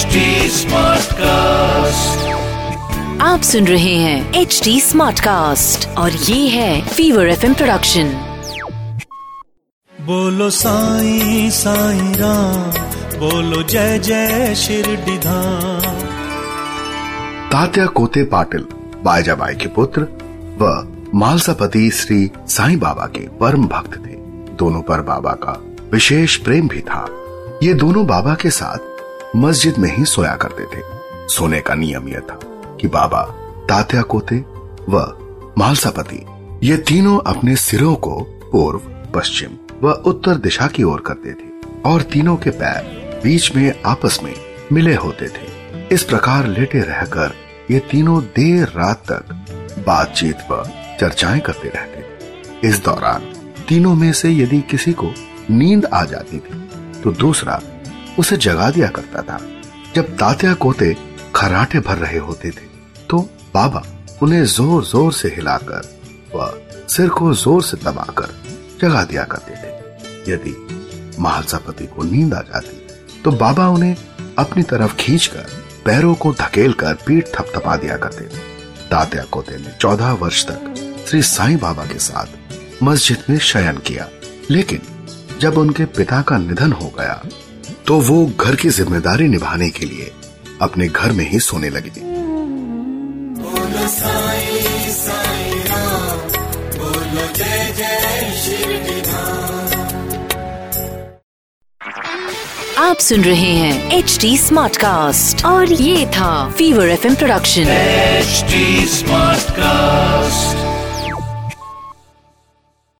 HD Smartcast. आप सुन रहे हैं एच डी स्मार्ट कास्ट और ये है फीवर एफ़ प्रोडक्शन बोलो साईं साईं राम बोलो जय जय शिरडीधाम तात्या कोते पाटिल बाईजाबाई के पुत्र व मालसापति श्री साईं बाबा के परम भक्त थे। दोनों पर बाबा का विशेष प्रेम भी था। ये दोनों बाबा के साथ मस्जिद में ही सोया करते थे। सोने का नियम यह था कि बाबा तात्या कोते व मालसापति। ये तीनों अपने सिरों को पूर्व, पश्चिम व उत्तर दिशा की ओर करते थे और तीनों के पैर बीच में आपस में मिले होते थे। इस प्रकार लेटे रहकर ये तीनों देर रात तक बातचीत व चर्चाएँ करते रहते थे। इस दौरान तीनों में से यदि किसी को नींद आ जाती थी तो दूसरा उसे जगा दिया करता था। जब तात्या कोते खराटे भर रहे होते थे तो बाबा उन्हें ज़ोर ज़ोर से हिलाकर व सिर को ज़ोर से दबाकर जगा दिया करते थे। यदि महालसापति को नींद आ जाती तो बाबा उन्हें अपनी तरफ़ खींचकर, पैरों को धकेल कर पीठ थपथपा दिया करते थे। तात्या कोते ने चौदह वर्ष तक श्री साईं बाबा के साथ मस्जिद में शयन किया। लेकिन जब उनके पिता का निधन हो गया तो वो घर की ज़िम्मेदारी निभाने के लिए अपने घर में ही सोने लगे आप सुन रहे हैं एच डी स्मार्ट कास्ट और ये था Fever F production H smart Smartcast.